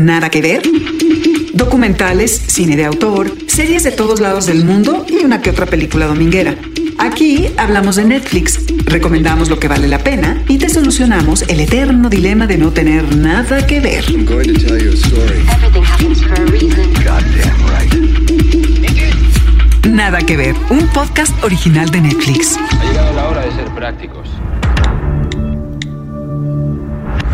Nada que ver. Documentales, cine de autor, series de todos lados del mundo y una que otra película dominguera. Aquí hablamos de Netflix, recomendamos lo que vale la pena y te solucionamos el eterno dilema de no tener nada que ver. I'm going to tell you a story. Everything happens for a reason. Goddamn right. Nada que ver, un podcast original de Netflix. Ha llegado la hora de ser prácticos.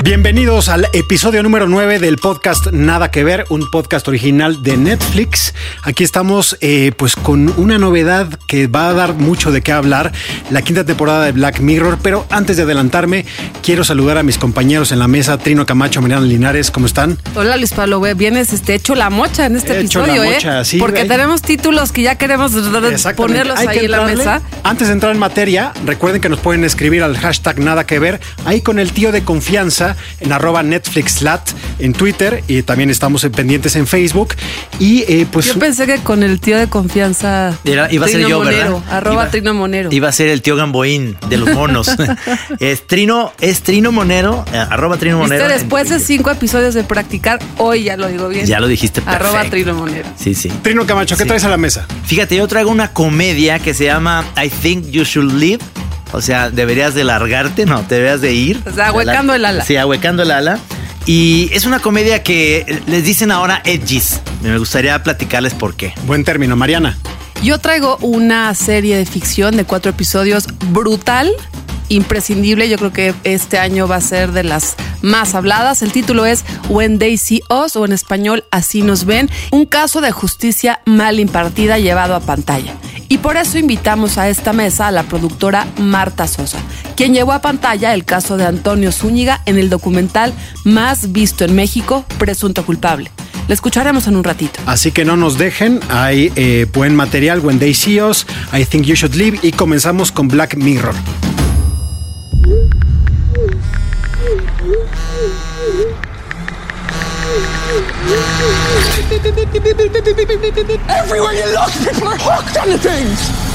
Bienvenidos al episodio número 9 del podcast Nada que ver, un podcast original de Netflix. Aquí estamos eh, pues con una novedad que va a dar mucho de qué hablar, la quinta temporada de Black Mirror, pero antes de adelantarme, quiero saludar a mis compañeros en la mesa, Trino Camacho, Mariana Linares, ¿cómo están? Hola Luis Pablo, vienes este, hecho la mocha en este Hecho episodio, la mocha, ¿eh? sí, Porque tenemos títulos que ya queremos ponerlos Hay que ahí en la mesa. Antes de entrar en materia, recuerden que nos pueden escribir al hashtag nada que ver, ahí con el tío de confianza en arroba NetflixLat en Twitter y también estamos en- pendientes en Facebook. Y eh, pues Yo pensé que con el tío de confianza. Era- iba a ser Trino yo, Monero, ¿verdad? Arroba Iba- Trino Monero. Iba a ser el tío Gamboín de los monos. es Trino, es Trino Monero, eh, arroba Trino Monero. después de cinco episodios de practicar, hoy ya lo digo bien. Ya lo dijiste Arroba perfecto. Trino Monero. Sí, sí. Trino Camacho, ¿qué Sí. traes a la mesa? Fíjate, yo traigo una comedia que se llama I Think You Should Leave. O sea, deberías de largarte, no, te deberías de ir. O sea, ahuecando el ala. Sí, ahuecando el ala. Y es una comedia que les dicen ahora edgys. Me gustaría platicarles por qué. Buen término, Mariana. Yo traigo una serie de ficción de cuatro episodios brutal, imprescindible. Yo creo que este año va a ser de las más habladas. El título es When They See Us o en español Así nos ven. Un caso de justicia mal impartida llevado a pantalla. Y por eso invitamos a esta mesa a la productora Marta Sosa, quien llevó a pantalla el caso de Antonio Zúñiga en el documental más visto en México, Presunto Culpable. La escucharemos en un ratito. Así que no nos dejen, hay eh, buen material, When They See Us, I Think You Should Leave y comenzamos con Black Mirror. Everywhere you look, people are hooked on the things.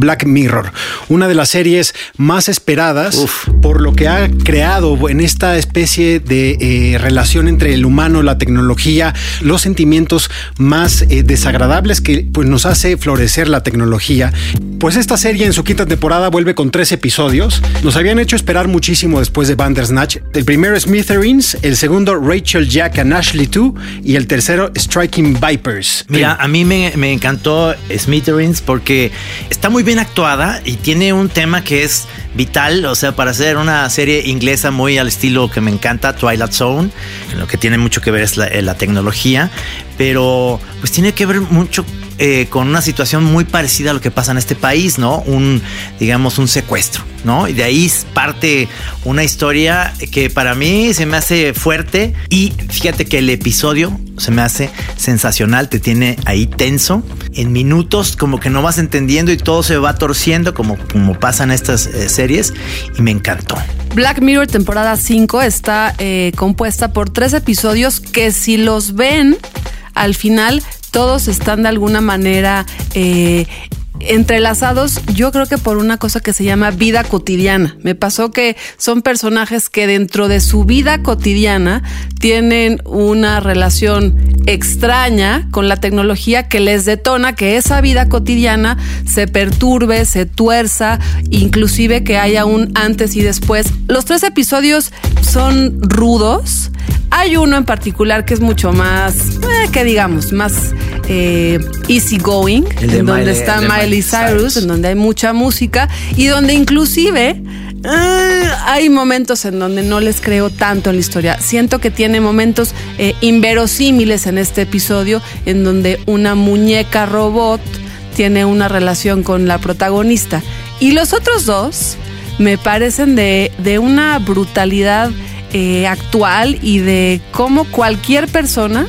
Black Mirror, una de las series más esperadas Uf. por lo que ha creado en esta especie de eh, relación entre el humano, la tecnología, los sentimientos más eh, desagradables que pues, nos hace florecer la tecnología. Pues esta serie en su quinta temporada vuelve con tres episodios. Nos habían hecho esperar muchísimo después de Bandersnatch. El primero Smithereens, el segundo Rachel Jack and Ashley 2 y el tercero Striking Vipers. Mira, a mí me, me encantó Smithereens porque está muy bien actuada y tiene un tema que es vital, o sea, para hacer una serie inglesa muy al estilo que me encanta, Twilight Zone, lo que tiene mucho que ver es la, eh, la tecnología, pero pues tiene que ver mucho eh, con una situación muy parecida a lo que pasa en este país, ¿no? Un, digamos, un secuestro, ¿no? Y de ahí parte una historia que para mí se me hace fuerte y fíjate que el episodio se me hace sensacional, te tiene ahí tenso. En minutos como que no vas entendiendo y todo se va torciendo como, como pasan estas eh, series y me encantó. Black Mirror temporada 5 está eh, compuesta por tres episodios que si los ven al final todos están de alguna manera eh, entrelazados, yo creo que por una cosa que se llama vida cotidiana. Me pasó que son personajes que dentro de su vida cotidiana tienen una relación extraña con la tecnología que les detona que esa vida cotidiana se perturbe, se tuerza, inclusive que haya un antes y después. Los tres episodios son rudos. Hay uno en particular que es mucho más, eh, que digamos, más eh, easy going, en donde está Miley Cyrus, en donde hay mucha música y donde inclusive eh, hay momentos en donde no les creo tanto en la historia. Siento que tiene momentos eh, inverosímiles en este episodio, en donde una muñeca robot tiene una relación con la protagonista. Y los otros dos me parecen de, de una brutalidad eh, actual y de cómo cualquier persona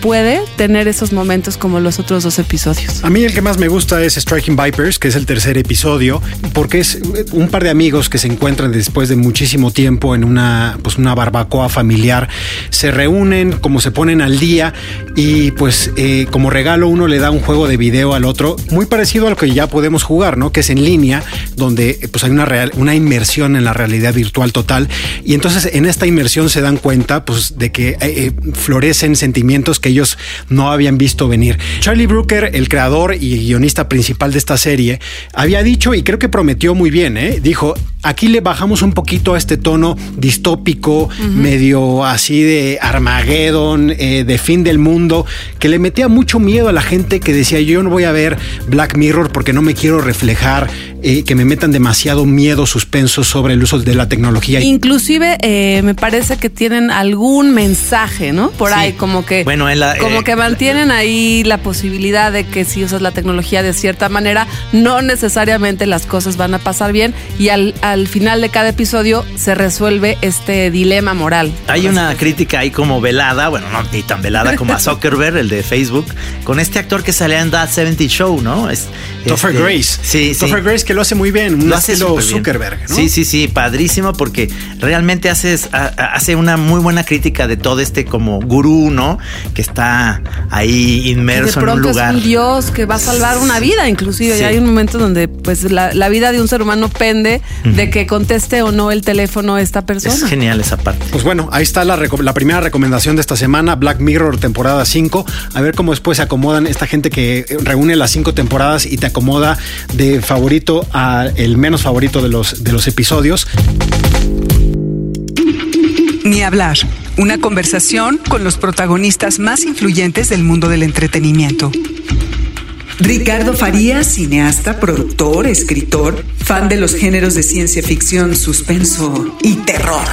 puede tener esos momentos como los otros dos episodios. A mí el que más me gusta es Striking Vipers, que es el tercer episodio, porque es un par de amigos que se encuentran después de muchísimo tiempo en una, pues una barbacoa familiar, se reúnen, como se ponen al día y pues eh, como regalo uno le da un juego de video al otro, muy parecido a lo que ya podemos jugar, ¿no? Que es en línea, donde eh, pues hay una, real, una inmersión en la realidad virtual total y entonces en esta inmersión se dan cuenta pues de que eh, florecen sentimientos que ellos no habían visto venir. Charlie Brooker, el creador y guionista principal de esta serie, había dicho y creo que prometió muy bien, ¿eh? dijo, aquí le bajamos un poquito a este tono distópico, medio así de Armageddon, eh, de fin del mundo, que le metía mucho miedo a la gente que decía, yo no voy a ver Black Mirror porque no me quiero reflejar, eh, que me metan demasiado miedo, suspenso sobre el uso de la tecnología. Inclusive eh, me parece que tienen algún mensaje, ¿no? Por Sí. ahí, como que, Bueno, en la- como eh, que mantienen ahí la posibilidad de que si usas la tecnología de cierta manera, no necesariamente las cosas van a pasar bien y al, al final de cada episodio se resuelve este dilema moral. Hay una crítica ahí como velada, bueno, no ni tan velada como a Zuckerberg, el de Facebook, con este actor que salía en That 70 Show, ¿no? Es, Topher este, Grace. Sí, sí. Topher Grace que lo hace muy bien, un Lo hace estilo súper bien. Zuckerberg, ¿no? Sí, sí, sí, padrísimo porque realmente haces, a- a- hace una muy buena crítica de todo este como gurú, ¿no? Que está ahí Que de inmerso en un pronto es lugar. un dios que va a salvar una vida, inclusive. Sí. Y hay un momento donde pues la, la vida de un ser humano pende de que conteste o no el teléfono a esta persona. Es genial esa parte. Pues bueno, ahí está la, primera recomendación de esta semana, Black Mirror temporada 5. A ver cómo después se acomodan esta gente que reúne las cinco temporadas y te acomoda de favorito a el menos favorito de los, de los episodios. Ni hablar. Una conversación con los protagonistas más influyentes del mundo del entretenimiento. Ricardo Farías, cineasta, productor, escritor, fan de los géneros de ciencia ficción, suspenso y terror.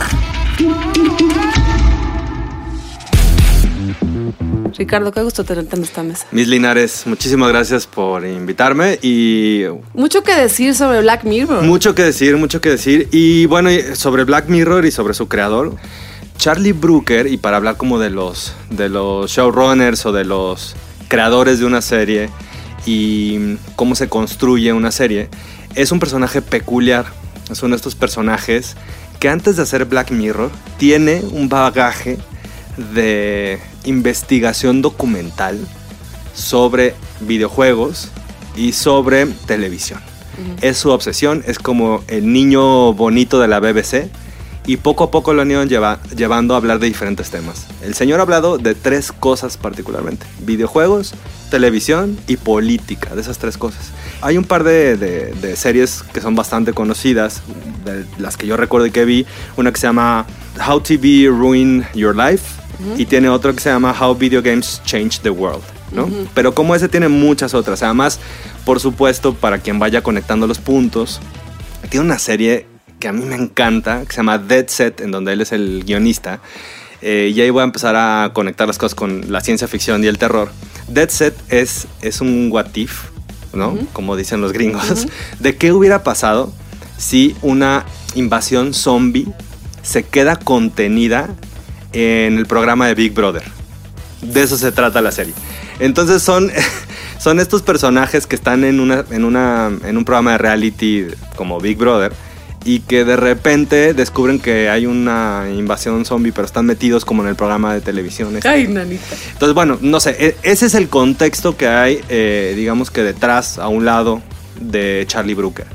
Ricardo, qué gusto tenerte en esta mesa. Miss Linares, muchísimas gracias por invitarme y Mucho que decir sobre Black Mirror. mucho que decir, mucho que decir. Y bueno, sobre Black Mirror y sobre su creador, Charlie Brooker, y para hablar como de los, de los showrunners o de los creadores de una serie y cómo se construye una serie, es un personaje peculiar. Es uno de estos personajes que antes de hacer Black Mirror tiene un bagaje de investigación documental sobre videojuegos y sobre televisión. Es su obsesión, es como el niño bonito de la BBC y poco a poco lo han ido lleva- llevando a hablar de diferentes temas. El señor ha hablado de tres cosas particularmente, videojuegos, televisión y política, de esas tres cosas. Hay un par de, de- de series que son bastante conocidas, de las que yo recuerdo que vi, una que se llama How TV Ruin Your Life y tiene otro que se llama How Video Games Change the World. ¿no? Pero como ese tiene muchas otras. Además, por supuesto, para quien vaya conectando los puntos, tiene una serie que a mí me encanta, que se llama Dead Set, en donde él es el guionista. Eh, y ahí voy a empezar a conectar las cosas con la ciencia ficción y el terror. Dead Set es, es un what if, ¿no? Como dicen los gringos, de qué hubiera pasado si una invasión zombie se queda contenida en el programa de Big Brother. De eso se trata la serie. Entonces son, son estos personajes que están en, una, en, una, en un programa de reality como Big Brother y que de repente descubren que hay una invasión zombie, pero están metidos como en el programa de televisión. este. Ay, nanita. Entonces, bueno, no sé, e- ese es el contexto que hay, eh, digamos que detrás, a un lado de Charlie Brooker.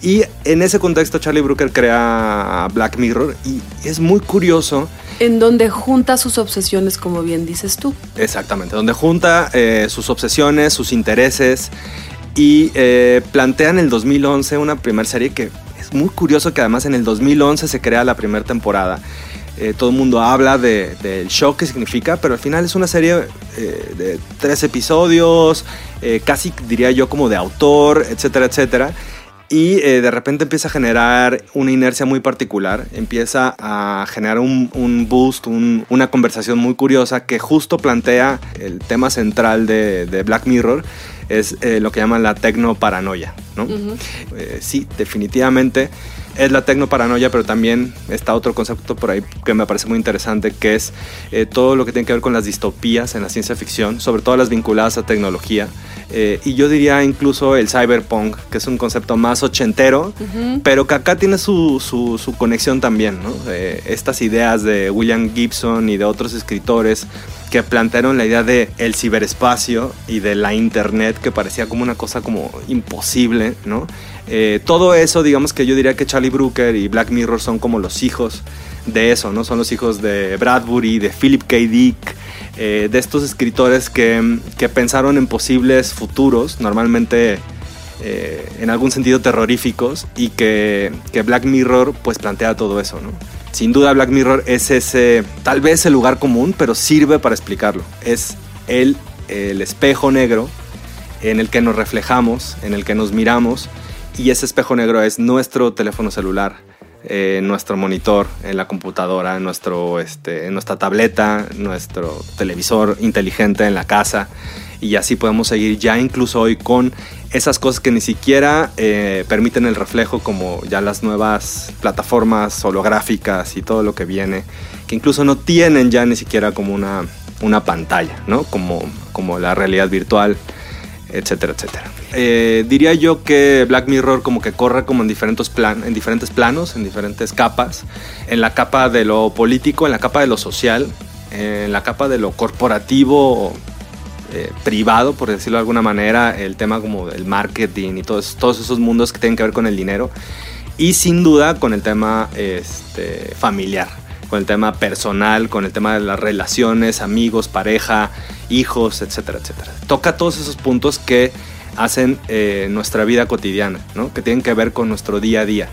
Y en ese contexto Charlie Brooker crea Black Mirror y es muy curioso En donde junta sus obsesiones, como bien dices tú. Exactamente, donde junta eh, sus obsesiones, sus intereses y eh, plantea en el 2011 una primera serie que es muy curioso que además en el 2011 se crea la primera temporada. Eh, todo el mundo habla de- del shock que significa, pero al final es una serie eh, de tres episodios, eh, casi diría yo como de autor, etcétera, etcétera. Y eh, de repente empieza a generar una inercia muy particular, empieza a generar un, un boost, un- una conversación muy curiosa que justo plantea el tema central de, de Black Mirror, es eh, lo que llaman la tecnoparanoia. ¿no? Eh, sí, definitivamente es la tecnoparanoia, pero también está otro concepto por ahí que me parece muy interesante, que es eh, todo lo que tiene que ver con las distopías en la ciencia ficción, sobre todo las vinculadas a tecnología. Eh, y yo diría incluso el cyberpunk, que es un concepto más ochentero, pero que acá tiene su, su- su conexión también, ¿no? Eh, estas ideas de William Gibson y de otros escritores que plantearon la idea de el ciberespacio y de la internet que parecía como una cosa como imposible, ¿no? Eh, todo eso, digamos que yo diría que Charlie Brooker y Black Mirror son como los hijos de eso, ¿no? Son los hijos de Bradbury, de Philip K. Dick, eh, de estos escritores que, que pensaron en posibles futuros, normalmente eh, en algún sentido terroríficos, y que, que Black Mirror pues plantea todo eso, ¿no? Sin duda Black Mirror es ese, tal vez el lugar común, pero sirve para explicarlo. Es el, el espejo negro en el que nos reflejamos, en el que nos miramos, y ese espejo negro es nuestro teléfono celular, eh, nuestro monitor en la computadora, nuestro, este, nuestra tableta, nuestro televisor inteligente en la casa, y así podemos seguir ya incluso hoy con esas cosas que ni siquiera eh, permiten el reflejo, como ya las nuevas plataformas holográficas y todo lo que viene, que incluso no tienen ya ni siquiera como una, una pantalla, ¿no? Como, como la realidad virtual etcétera, etcétera. Eh, diría yo que Black Mirror como que corre como en diferentes, plan, en diferentes planos, en diferentes capas. En la capa de lo político, en la capa de lo social, en la capa de lo corporativo, eh, privado, por decirlo de alguna manera, el tema como del marketing y todos, todos esos mundos que tienen que ver con el dinero. Y sin duda con el tema este, familiar, con el tema personal, con el tema de las relaciones, amigos, pareja, hijos, etcétera, etcétera. Toca todos esos puntos que hacen eh, nuestra vida cotidiana, ¿no? que tienen que ver con nuestro día a día.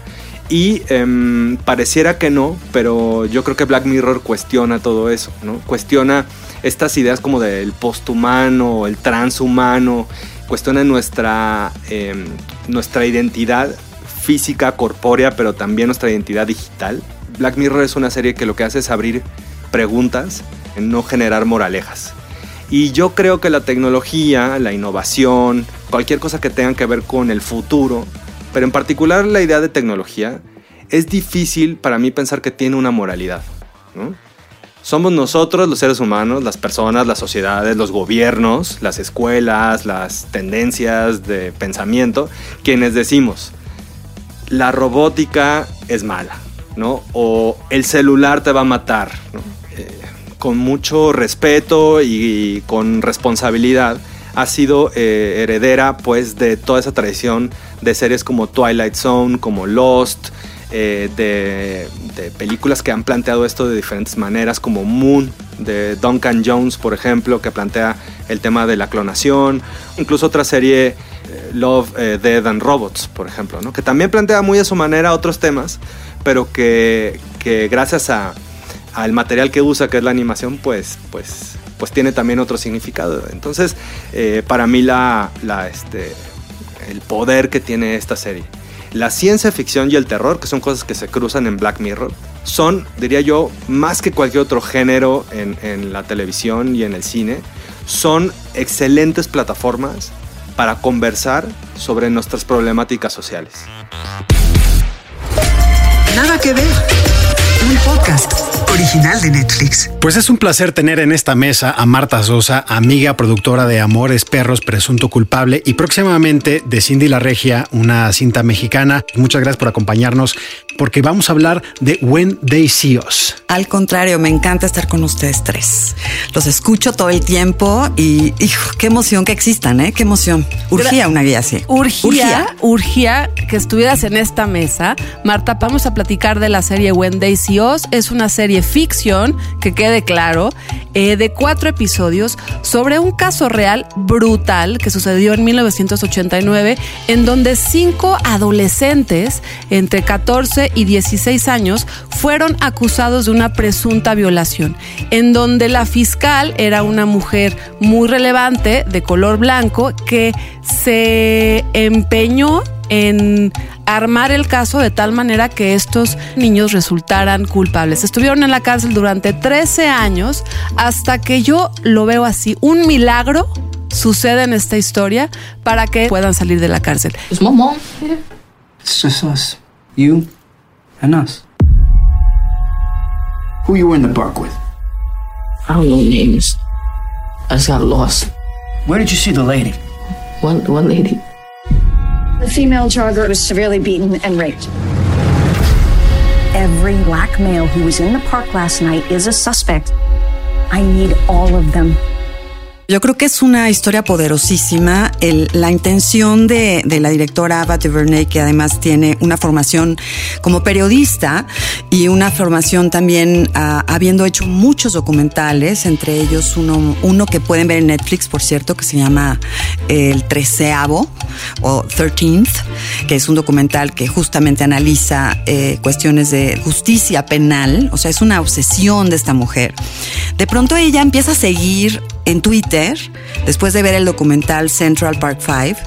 Y em, pareciera que no, pero yo creo que Black Mirror cuestiona todo eso, ¿no? Cuestiona estas ideas como del posthumano, el transhumano, cuestiona nuestra, em, nuestra identidad física, corpórea, pero también nuestra identidad digital. Black Mirror es una serie que lo que hace es abrir preguntas, no generar moralejas. Y yo creo que la tecnología, la innovación, cualquier cosa que tenga que ver con el futuro, pero en particular la idea de tecnología, es difícil para mí pensar que tiene una moralidad. ¿no? Somos nosotros, los seres humanos, las personas, las sociedades, los gobiernos, las escuelas, las tendencias de pensamiento, quienes decimos, la robótica es mala, ¿no? O el celular te va a matar. Eh, con mucho respeto y, con responsabilidad ha sido eh, heredera pues de toda esa tradición de series como Twilight Zone, como Lost, eh, de, de películas que han planteado esto de diferentes maneras, como Moon de Duncan Jones, por ejemplo, que plantea el tema de la clonación, incluso otra serie eh, Love, eh, Dead and Robots, por ejemplo, ¿no? que también plantea muy a su manera otros temas, pero que, que gracias a, al material que usa, que es la animación, pues, pues, pues tiene también otro significado. Entonces, eh, para mí la, la, este, el poder que tiene esta serie, la ciencia ficción y el terror, que son cosas que se cruzan en Black Mirror, son, diría yo, más que cualquier otro género en, en la televisión y en el cine, son excelentes plataformas para conversar sobre nuestras problemáticas sociales. Nada que ver. Un podcast original de Netflix. Pues es un placer tener en esta mesa a Marta Sosa, amiga productora de Amores Perros, Presunto Culpable y próximamente de Cindy La Regia, una cinta mexicana. Muchas gracias por acompañarnos porque vamos a hablar de When They See Us. Al contrario, me encanta estar con ustedes tres. Los escucho todo el tiempo y, hijo, qué emoción que existan, ¿eh? Qué emoción. Urgía una guía así. Urgía, urgía que estuvieras en esta mesa. Marta, vamos a platicar de la serie When They See Us. Es una serie ficción, que quede claro, eh, de cuatro episodios sobre un caso real brutal que sucedió en 1989, en donde cinco adolescentes entre 14 y 16 años fueron acusados de una presunta violación, en donde la fiscal era una mujer muy relevante de color blanco que se empeñó en armar el caso de tal manera que estos niños resultaran culpables. Estuvieron en la cárcel durante 13 años hasta que yo lo veo así, un milagro sucede en esta historia para que puedan salir de la cárcel. Is my mom here? It's just us. You, and us. Who you were in the park with? I don't know names. I just got lost. Where did you see the lady? One one lady. The female jogger was severely beaten and raped. Every black male who was in the park last night is a suspect. I need all of them. Yo creo que es una historia poderosísima. La intención de, la directora Ava DuVernay, que además tiene una formación como periodista y una formación también ah, habiendo hecho muchos documentales, entre ellos uno, uno que pueden ver en Netflix, por cierto, que se llama El Treceavo o Thirteenth, que es un documental que justamente analiza eh, cuestiones de justicia penal. O sea, es una obsesión de esta mujer. De pronto ella empieza a seguir en Twitter, después de ver el documental Central Park Five.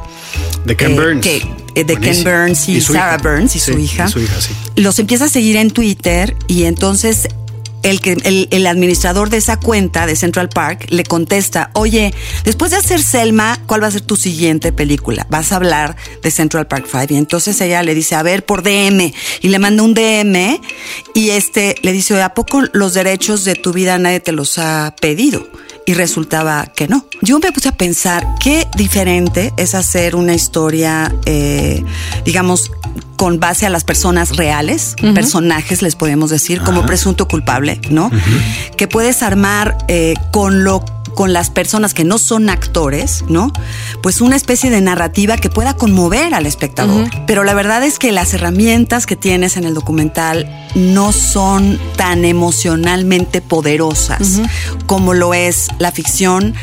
De Ken eh, Burns. que- eh, de Ken. Burns y, Sarah hija. Burns y su hija. y su hija, sí. Los empieza a seguir en Twitter y entonces el, que, el, el administrador de esa cuenta de Central Park le contesta, oye, después de hacer Selma, ¿cuál va a ser tu siguiente película? Vas a hablar de Central Park Five. Y entonces ella le dice, a ver, por DM. Y le manda un DM y este le dice, "Oye, ¿a poco los derechos de tu vida nadie te los ha pedido? Y resultaba que no. Yo me puse a pensar qué diferente es hacer una historia, eh, digamos, con base a las personas reales, personajes les podemos decir, como presunto culpable, ¿no? Que puedes armar eh, con lo con las personas que no son actores, ¿no? Pues una especie de narrativa que pueda conmover al espectador. Pero la verdad es que las herramientas que tienes en el documental no son tan emocionalmente poderosas como lo es la ficción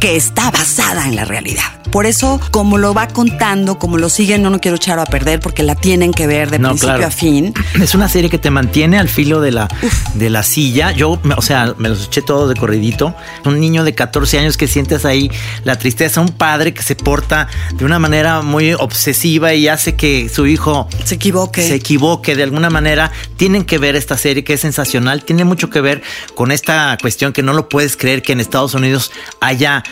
que está basada en la realidad. Por eso, como lo va contando, como lo siguen, no lo quiero echar a perder porque la tienen que ver de No, principio claro. a fin. Es una serie que te mantiene al filo de la, de la silla. Yo, o sea, me los eché todo de corridito. Un niño de 14 años que sientes ahí la tristeza, un padre que se porta de una manera muy obsesiva y hace que su hijo Se equivoque. se equivoque de alguna manera. Tienen que ver esta serie que es sensacional. Tiene mucho que ver con esta cuestión que no lo puedes creer que en Estados Unidos haya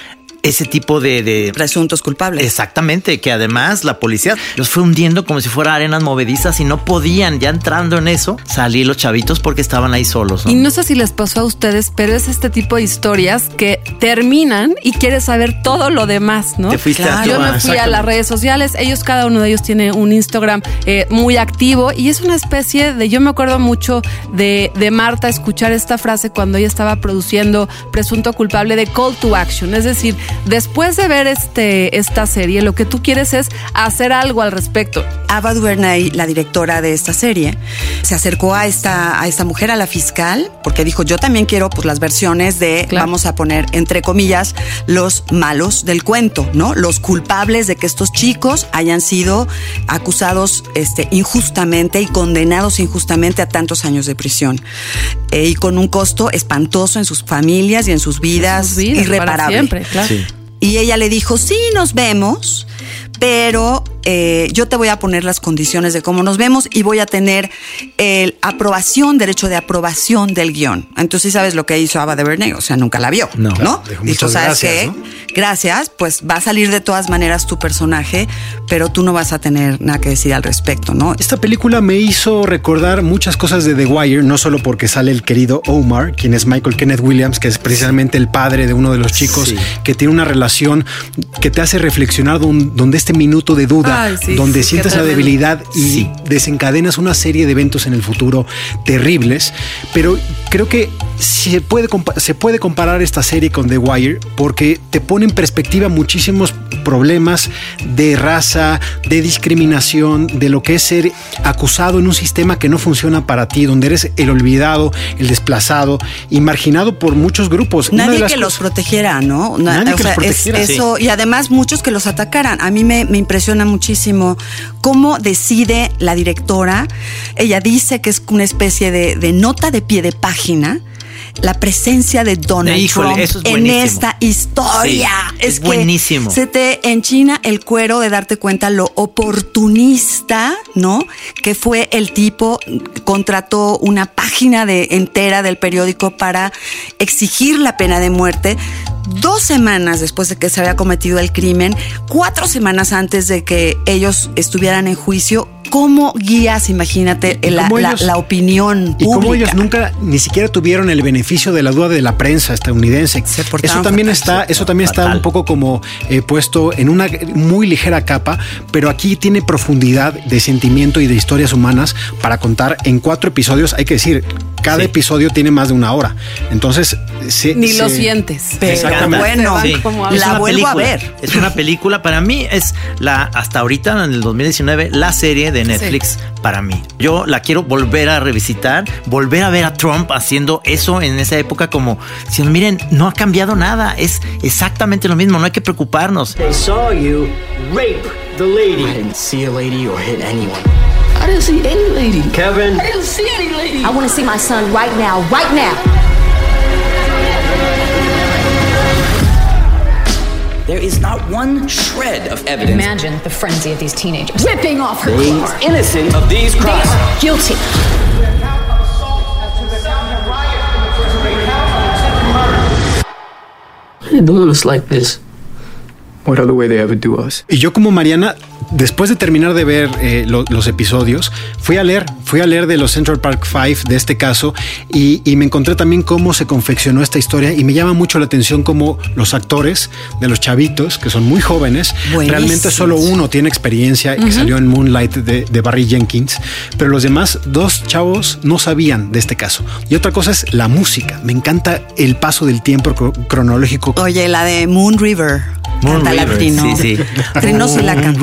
ese tipo de, de Presuntos culpables. Exactamente, que además la policía los fue hundiendo como si fuera arenas movedizas y no podían, ya entrando en eso, salir los chavitos porque estaban ahí solos. ¿no? Y no sé si les pasó a ustedes, pero es este tipo de historias que terminan y quieres saber todo lo demás, ¿no? Te fuiste a Claro. tu- Yo me fui a las redes sociales, ellos, cada uno de ellos tiene un Instagram eh, muy activo y es una especie de, yo me acuerdo mucho de, de Marta escuchar esta frase cuando ella estaba produciendo Presunto Culpable de Call to Action, es decir, después de ver este, esta serie, lo que tú quieres es hacer algo al respecto. Ava DuVernay, la directora de esta serie, se acercó a esta, a esta mujer, a la fiscal, porque dijo, yo también quiero pues, las versiones de, Claro. vamos a poner entre comillas, los malos del cuento, ¿no? Los culpables de que estos chicos hayan sido acusados este, injustamente y condenados injustamente a tantos años de prisión. Eh, y con un costo espantoso en sus familias y en sus vidas, Sus vidas, para irreparable. siempre, claro. Sí. Y ella le dijo, sí, nos vemos, pero eh, yo te voy a poner las condiciones de cómo nos vemos y voy a tener el aprobación, derecho de aprobación del guion. Entonces, ¿sabes lo que hizo Ava de Verney? O sea, nunca la vio, No. ¿no? Dijo, Dijo, muchas ¿sabes gracias, qué? ¿no? Gracias, pues va a salir de todas maneras tu personaje, pero tú no vas a tener nada que decir al respecto, ¿no? Esta película me hizo recordar muchas cosas de The Wire, no solo porque sale el querido Omar, quien es Michael Kenneth Williams, que es precisamente el padre de uno de los chicos, Sí. que tiene una relación que te hace reflexionar don- donde este minuto de duda, Ay, sí, donde sí, sientes qué la tremendo. debilidad y Sí. desencadenas una serie de eventos en el futuro terribles, pero creo que se puede, se puede comparar esta serie con The Wire porque te pone en perspectiva muchísimos problemas de raza, de discriminación, de lo que es ser acusado en un sistema que no funciona para ti, donde eres el olvidado, el desplazado y marginado por muchos grupos. Nadie que los protegiera, ¿no? Na- Nadie o que sea, los es protegiera, eso, y además muchos que los atacaran. A mí me, me impresiona muchísimo cómo decide la directora. Ella dice que es una especie de, de nota de pie de página. La presencia de Donald Híjole, Trump es en esta historia. Sí, es buenísimo. Se te enchina el cuero de darte cuenta lo oportunista, ¿no? Que fue el tipo, contrató una página de, entera del periódico para exigir la pena de muerte. Dos semanas después de que se había cometido el crimen, cuatro semanas antes de que ellos estuvieran en juicio, cómo guías, imagínate, Y la, cómo la- ellos- la opinión Y como pública? ellos nunca ni siquiera tuvieron el beneficio de la duda de la prensa estadounidense. Eso también fatal. está, eso también está un poco como eh, puesto en una muy ligera capa, pero aquí tiene profundidad de sentimiento y de historias humanas para contar en cuatro episodios. Hay que decir, cada Sí. episodio tiene más de una hora. Entonces, se- Ni lo se- sientes. Me Pero bueno, Sí. La una vuelvo a película. ver. Es una película, para mí es la, hasta ahorita, en el 2019, la serie de Netflix para mí. Yo la quiero volver a revisitar, volver a ver a Trump haciendo eso en esa época como, si miren, no ha cambiado nada, es exactamente lo mismo, no hay que preocuparnos. They saw you rape the lady. I didn't see a lady or hit anyone. I didn't see any lady. Kevin. I didn't see any lady. I want to see my son right now, right now. There is not one shred of evidence. Imagine the frenzy of these teenagers. Ripping off her They clothes. innocent of these They crimes. are guilty. They're doing us like this. What other way they ever do us? Y yo como Mariana, después de terminar de ver eh, lo- los episodios, fui a leer, fui a leer de los Central Park Five de este caso y, y me encontré también cómo se confeccionó esta historia y me llama mucho la atención cómo los actores de los chavitos, que son muy jóvenes, realmente solo uno tiene experiencia que salió en Moonlight de, de Barry Jenkins, pero los demás dos chavos no sabían de este caso. Y otra cosa es la música. Me encanta el paso del tiempo cro- cronológico. Oye, la de Moon River. Moon River. Sí, sí. Trino sí la Moon canta.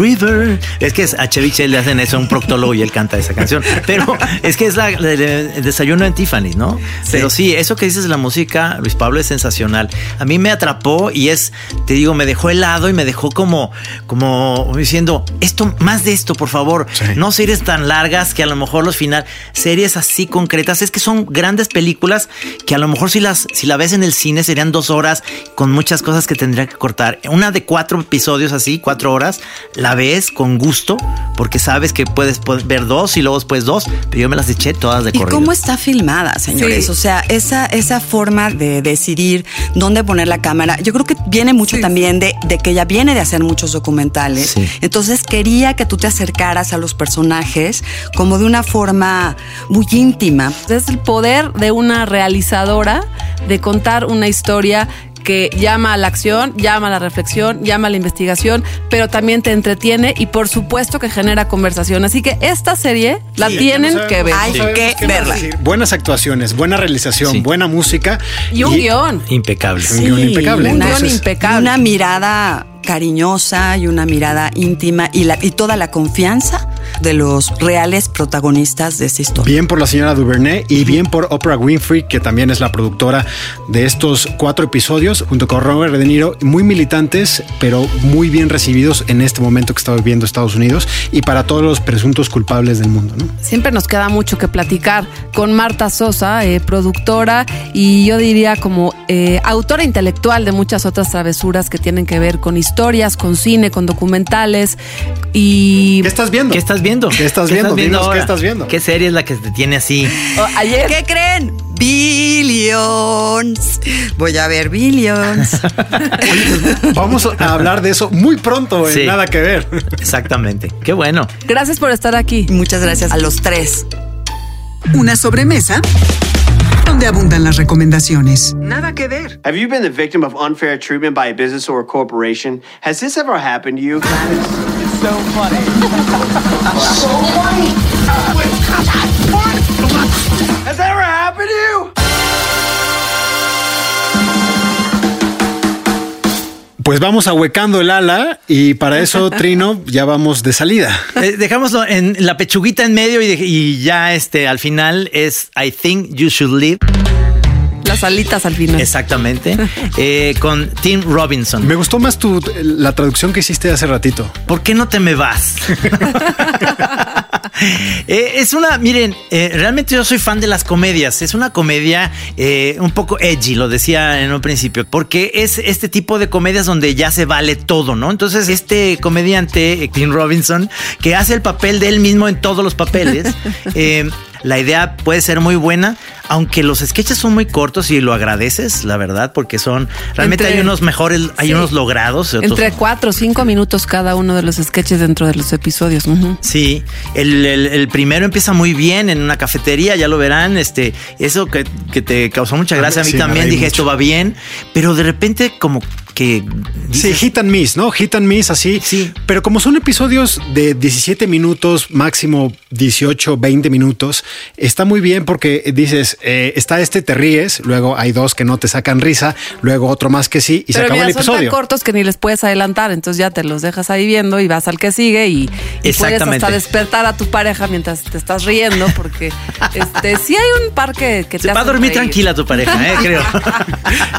Es que a Chevy le hacen eso a un proctólogo y él canta esa canción. Pero es que es la, el desayuno en Tiffany, ¿no? Pero sí, eso que dices de la música, Luis Pablo, es sensacional. A mí me atrapó y es, te digo, me dejó helado y me dejó como, como diciendo, esto, más de esto, por favor. Sí. No series tan largas que a lo mejor los final, series así concretas, es que son grandes películas que a lo mejor si las, si la ves en el cine serían dos horas con muchas cosas que tendría que cortar. Una de cuatro episodios así, cuatro horas, la ves con gusto porque sabes que puedes ver dos y luego después dos, pero yo me las eché todas de ¿Y corrido. cómo está filmada, señores? Sí. O sea, esa, esa forma de decidir dónde poner la cámara, yo creo que viene mucho también de, de que ella viene de hacer muchos documentales. Sí. Entonces quería que tú te acercaras a los personajes como de una forma muy íntima. Es el poder de una realizadora de contar una historia que llama a la acción, llama a la reflexión, llama a la investigación, pero también te entretiene y por supuesto que genera conversación. Así que esta serie la Sí, tienen no sabemos- que ver. Hay no que verla. decir. Buenas actuaciones, buena realización, Sí. buena música Y un guion. Impecable. Un guion impecable. Un guion impecable. Una mirada cariñosa y una mirada íntima y, la, y toda la confianza de los reales protagonistas de esta historia. Bien por la señora Duvernay y bien por Oprah Winfrey, que también es la productora de estos cuatro episodios, junto con Robert De Niro, muy militantes, pero muy bien recibidos en este momento que está viviendo Estados Unidos y para todos los presuntos culpables del mundo. ¿no? Siempre nos queda mucho que platicar con Marta Sosa, eh, productora y yo diría como eh, autora intelectual de muchas otras travesuras que tienen que ver con historias, con cine, con documentales y ¿Qué estás viendo? ¿Qué estás viendo? ¿Qué estás viendo? ¿qué ahora? estás viendo? ¿Qué serie es la que te tiene así? Oh, ayer ¿Qué creen? Billions. Voy a ver Billions. Vamos a hablar de eso muy pronto, en Sí. nada que ver. Exactamente. Qué bueno. Gracias por estar aquí. Muchas gracias a los tres. Una sobremesa donde abundan las recomendaciones. Nada que ver. Have you been the victim of unfair treatment by a business or a corporation? Has this ever happened to you? So funny. so funny. Has that ever happened to you? Pues vamos ahuecando el ala y para eso, Trino, ya vamos de salida. Eh, dejámoslo en la pechuguita en medio y, de- y ya este al final es I think you should leave. Las alitas al final. Exactamente. Eh, con Tim Robinson. Me gustó más tu, la traducción que hiciste hace ratito. ¿Por qué no te me vas? Eh, es una, miren, eh, realmente yo soy fan de las comedias. Es una comedia eh, un poco edgy, lo decía en un principio, porque es este tipo de comedias donde ya se vale todo, ¿no? Entonces, este comediante, eh, Tim Robinson, que hace el papel de él mismo en todos los papeles, eh, la idea puede ser muy buena, aunque los sketches son muy cortos y lo agradeces, la verdad, porque son realmente Entre- hay unos mejores, hay Sí. unos logrados. otros- Entre cuatro o cinco minutos cada uno de los sketches dentro de los episodios. Sí, el, el- el primero empieza muy bien en una cafetería, ya lo verán. Este, eso que, que te causó mucha gracia a mí Sí, también. Dije, mucho. esto va bien, pero de repente como que Sí, hit and miss, ¿no? Hit and miss así. Sí. Pero como son episodios de 17 minutos, máximo 18, 20 minutos, está muy bien porque dices, eh, está este, te ríes, luego hay dos que no te sacan risa, luego otro más que sí, y se Pero acabó mira, el son tan episodio. cortos que ni les puedes adelantar, entonces ya te los dejas ahí viendo y vas al que sigue y, y puedes hasta despertar a tu pareja mientras te estás riendo, porque este sí hay un par que, que te Se va a dormir reír. tranquila tu pareja, ¿eh? creo.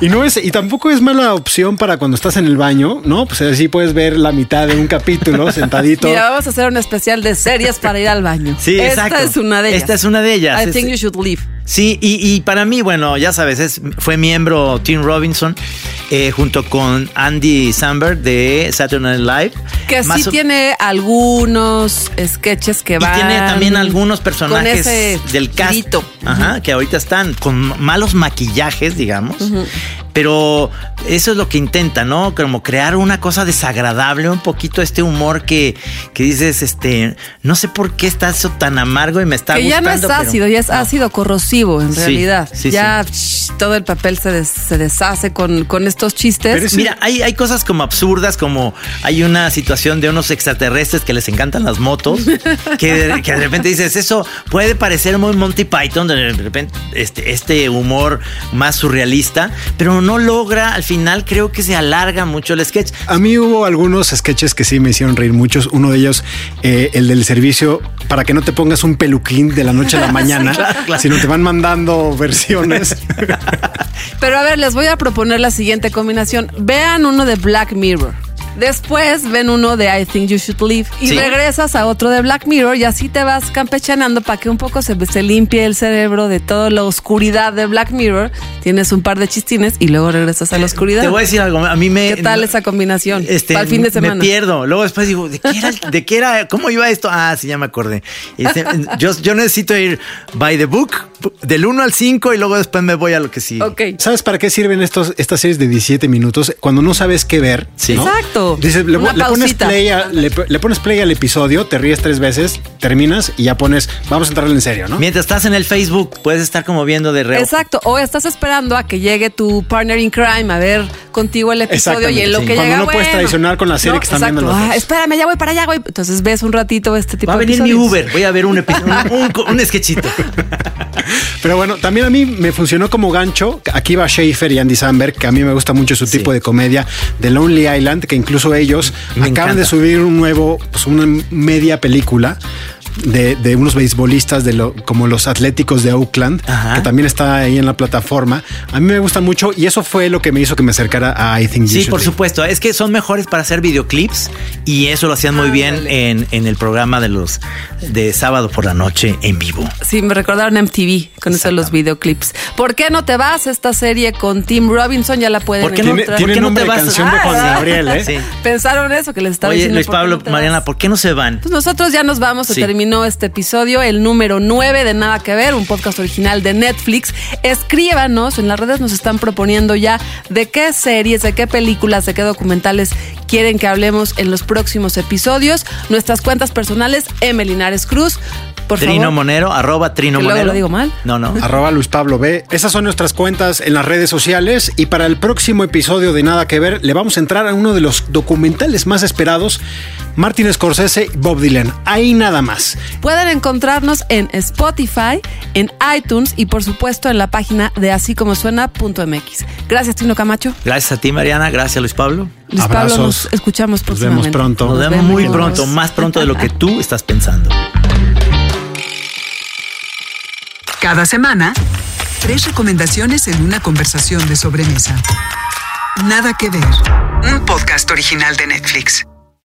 Y no es, y tampoco es mala opción para cuando estás en el baño, ¿no? Pues así puedes ver la mitad de un capítulo sentadito. Mira, vamos a hacer un especial de series para ir al baño. Sí, Esta exacto. es una de ellas. Esta es una de ellas. I think you should leave. Sí, y, y para mí, bueno, ya sabes, es, fue miembro Tim Robinson eh, junto con Andy Samberg de Saturday Night Live. Que Más sí o- tiene algunos sketches que Y van. tiene también algunos personajes del cast. Ajá, que ahorita están con malos maquillajes, digamos. Pero eso es lo que intenta, ¿no? Como crear una cosa desagradable, un poquito este humor que, que dices, este, no sé por qué está eso tan amargo y me está que ya gustando. no es pero- ácido, ya es ácido corrosivo en Sí, realidad. sí, ya todo el papel se, des- se deshace con, con estos chistes. Mira, hay, hay cosas como absurdas, como hay una situación de unos extraterrestres que les encantan las motos, que, de- que de repente dices, eso puede parecer muy Monty Python, de repente este, este humor más surrealista, pero no logra, al final creo que se alarga mucho el sketch. A mí hubo algunos sketches que sí me hicieron reír muchos. Uno de ellos, eh, el del servicio, para que no te pongas un peluquín de la noche a la mañana, claro, claro. sino te van mandando versiones. Pero a ver, les voy a proponer la siguiente combinación. Vean uno de Black Mirror. Después ven uno de I Think You Should Leave y Sí. regresas a otro de Black Mirror y así te vas campechanando para que un poco se, se limpie el cerebro de toda la oscuridad de Black Mirror. Tienes un par de chistines y luego regresas a la oscuridad. Te voy a decir algo, a mí me... ¿Qué tal esa combinación? Este, para el fin de semana. Me pierdo. Luego después digo, ¿de qué era? ¿De qué era? ¿Cómo iba esto? Ah, sí, ya me acordé. Este, yo, yo necesito ir by the book, del 1 al 5 y luego después me voy a lo que sí. Ok. ¿Sabes para qué sirven estos, estas series de 17 minutos? Cuando no sabes qué ver. Sí. ¿no? Exacto. Dices, le, Una le pones play a- le, le pones play al episodio, te ríes tres veces, terminas y ya pones, vamos a entrarle en serio, ¿no? Mientras estás en el Facebook, puedes estar como viendo de reojo. Exacto, o estás esperando a que llegue tu partner in crime a ver contigo el episodio y en lo sí. que Cuando llega no puedes bueno. traicionar con la serie que están exacto. viendo los Ah, espérame, ya voy para allá, güey. Entonces ves un ratito este tipo Va a de venir mi. Uber, voy a ver un, epi- un, un, un sketchito. Pero bueno, también a mí me funcionó como gancho. Aquí va Schaefer y Andy Samberg, que a mí me gusta mucho su Sí. tipo de comedia de Lonely Island, que incluso ellos Me acaban encanta. de subir un nuevo, pues una media película. De, de unos beisbolistas de lo, como los Atléticos de Oakland, Ajá. que también está ahí en la plataforma. A mí me gusta mucho y eso fue lo que me hizo que me acercara a I Think You Sí, por supuesto. Es que son mejores para hacer videoclips y eso lo hacían muy bien en, en el programa de los de sábado por la noche en vivo. Sí, me recordaron MTV con eso de los videoclips. ¿Por qué no te vas a esta serie con Tim Robinson? Ya la pueden ¿Por qué no, Tiene- encontrar. tiene por qué no nombre te de vas? canción de Juan Gabriel, ¿eh? Sí. Pensaron eso que les estaba Oye, diciendo. Luis ¿por qué Pablo, Mariana? ¿por qué no se van? Pues nosotros ya nos vamos, se Sí. Terminó este episodio, el número 9 de Nada que Ver, un podcast original de Netflix. Escríbanos, en las redes nos están proponiendo ya de qué series, de qué películas, de qué documentales quieren que hablemos en los próximos episodios. Nuestras cuentas personales, M. Linares Cruz. Por Trino favor. Monero, arroba Trino Que luego Monero. lo digo mal. No, no. Arroba Luis Pablo B. Esas son nuestras cuentas en las redes sociales y para el próximo episodio de Nada que Ver le vamos a entrar a uno de los documentales más esperados, Martin Scorsese y Bob Dylan. Ahí nada más. Pueden encontrarnos en Spotify, en iTunes y por supuesto en la página de así como suena.mx. Gracias, Tino Camacho. Gracias a ti, Mariana. Gracias, Luis Pablo. Luis Pablo, Abrazos. nos escuchamos Nos vemos próximamente. pronto. Nos vemos muy pronto, más pronto de lo que tú estás pensando. Cada semana, tres recomendaciones en una conversación de sobremesa. Nada que ver. Un podcast original de Netflix.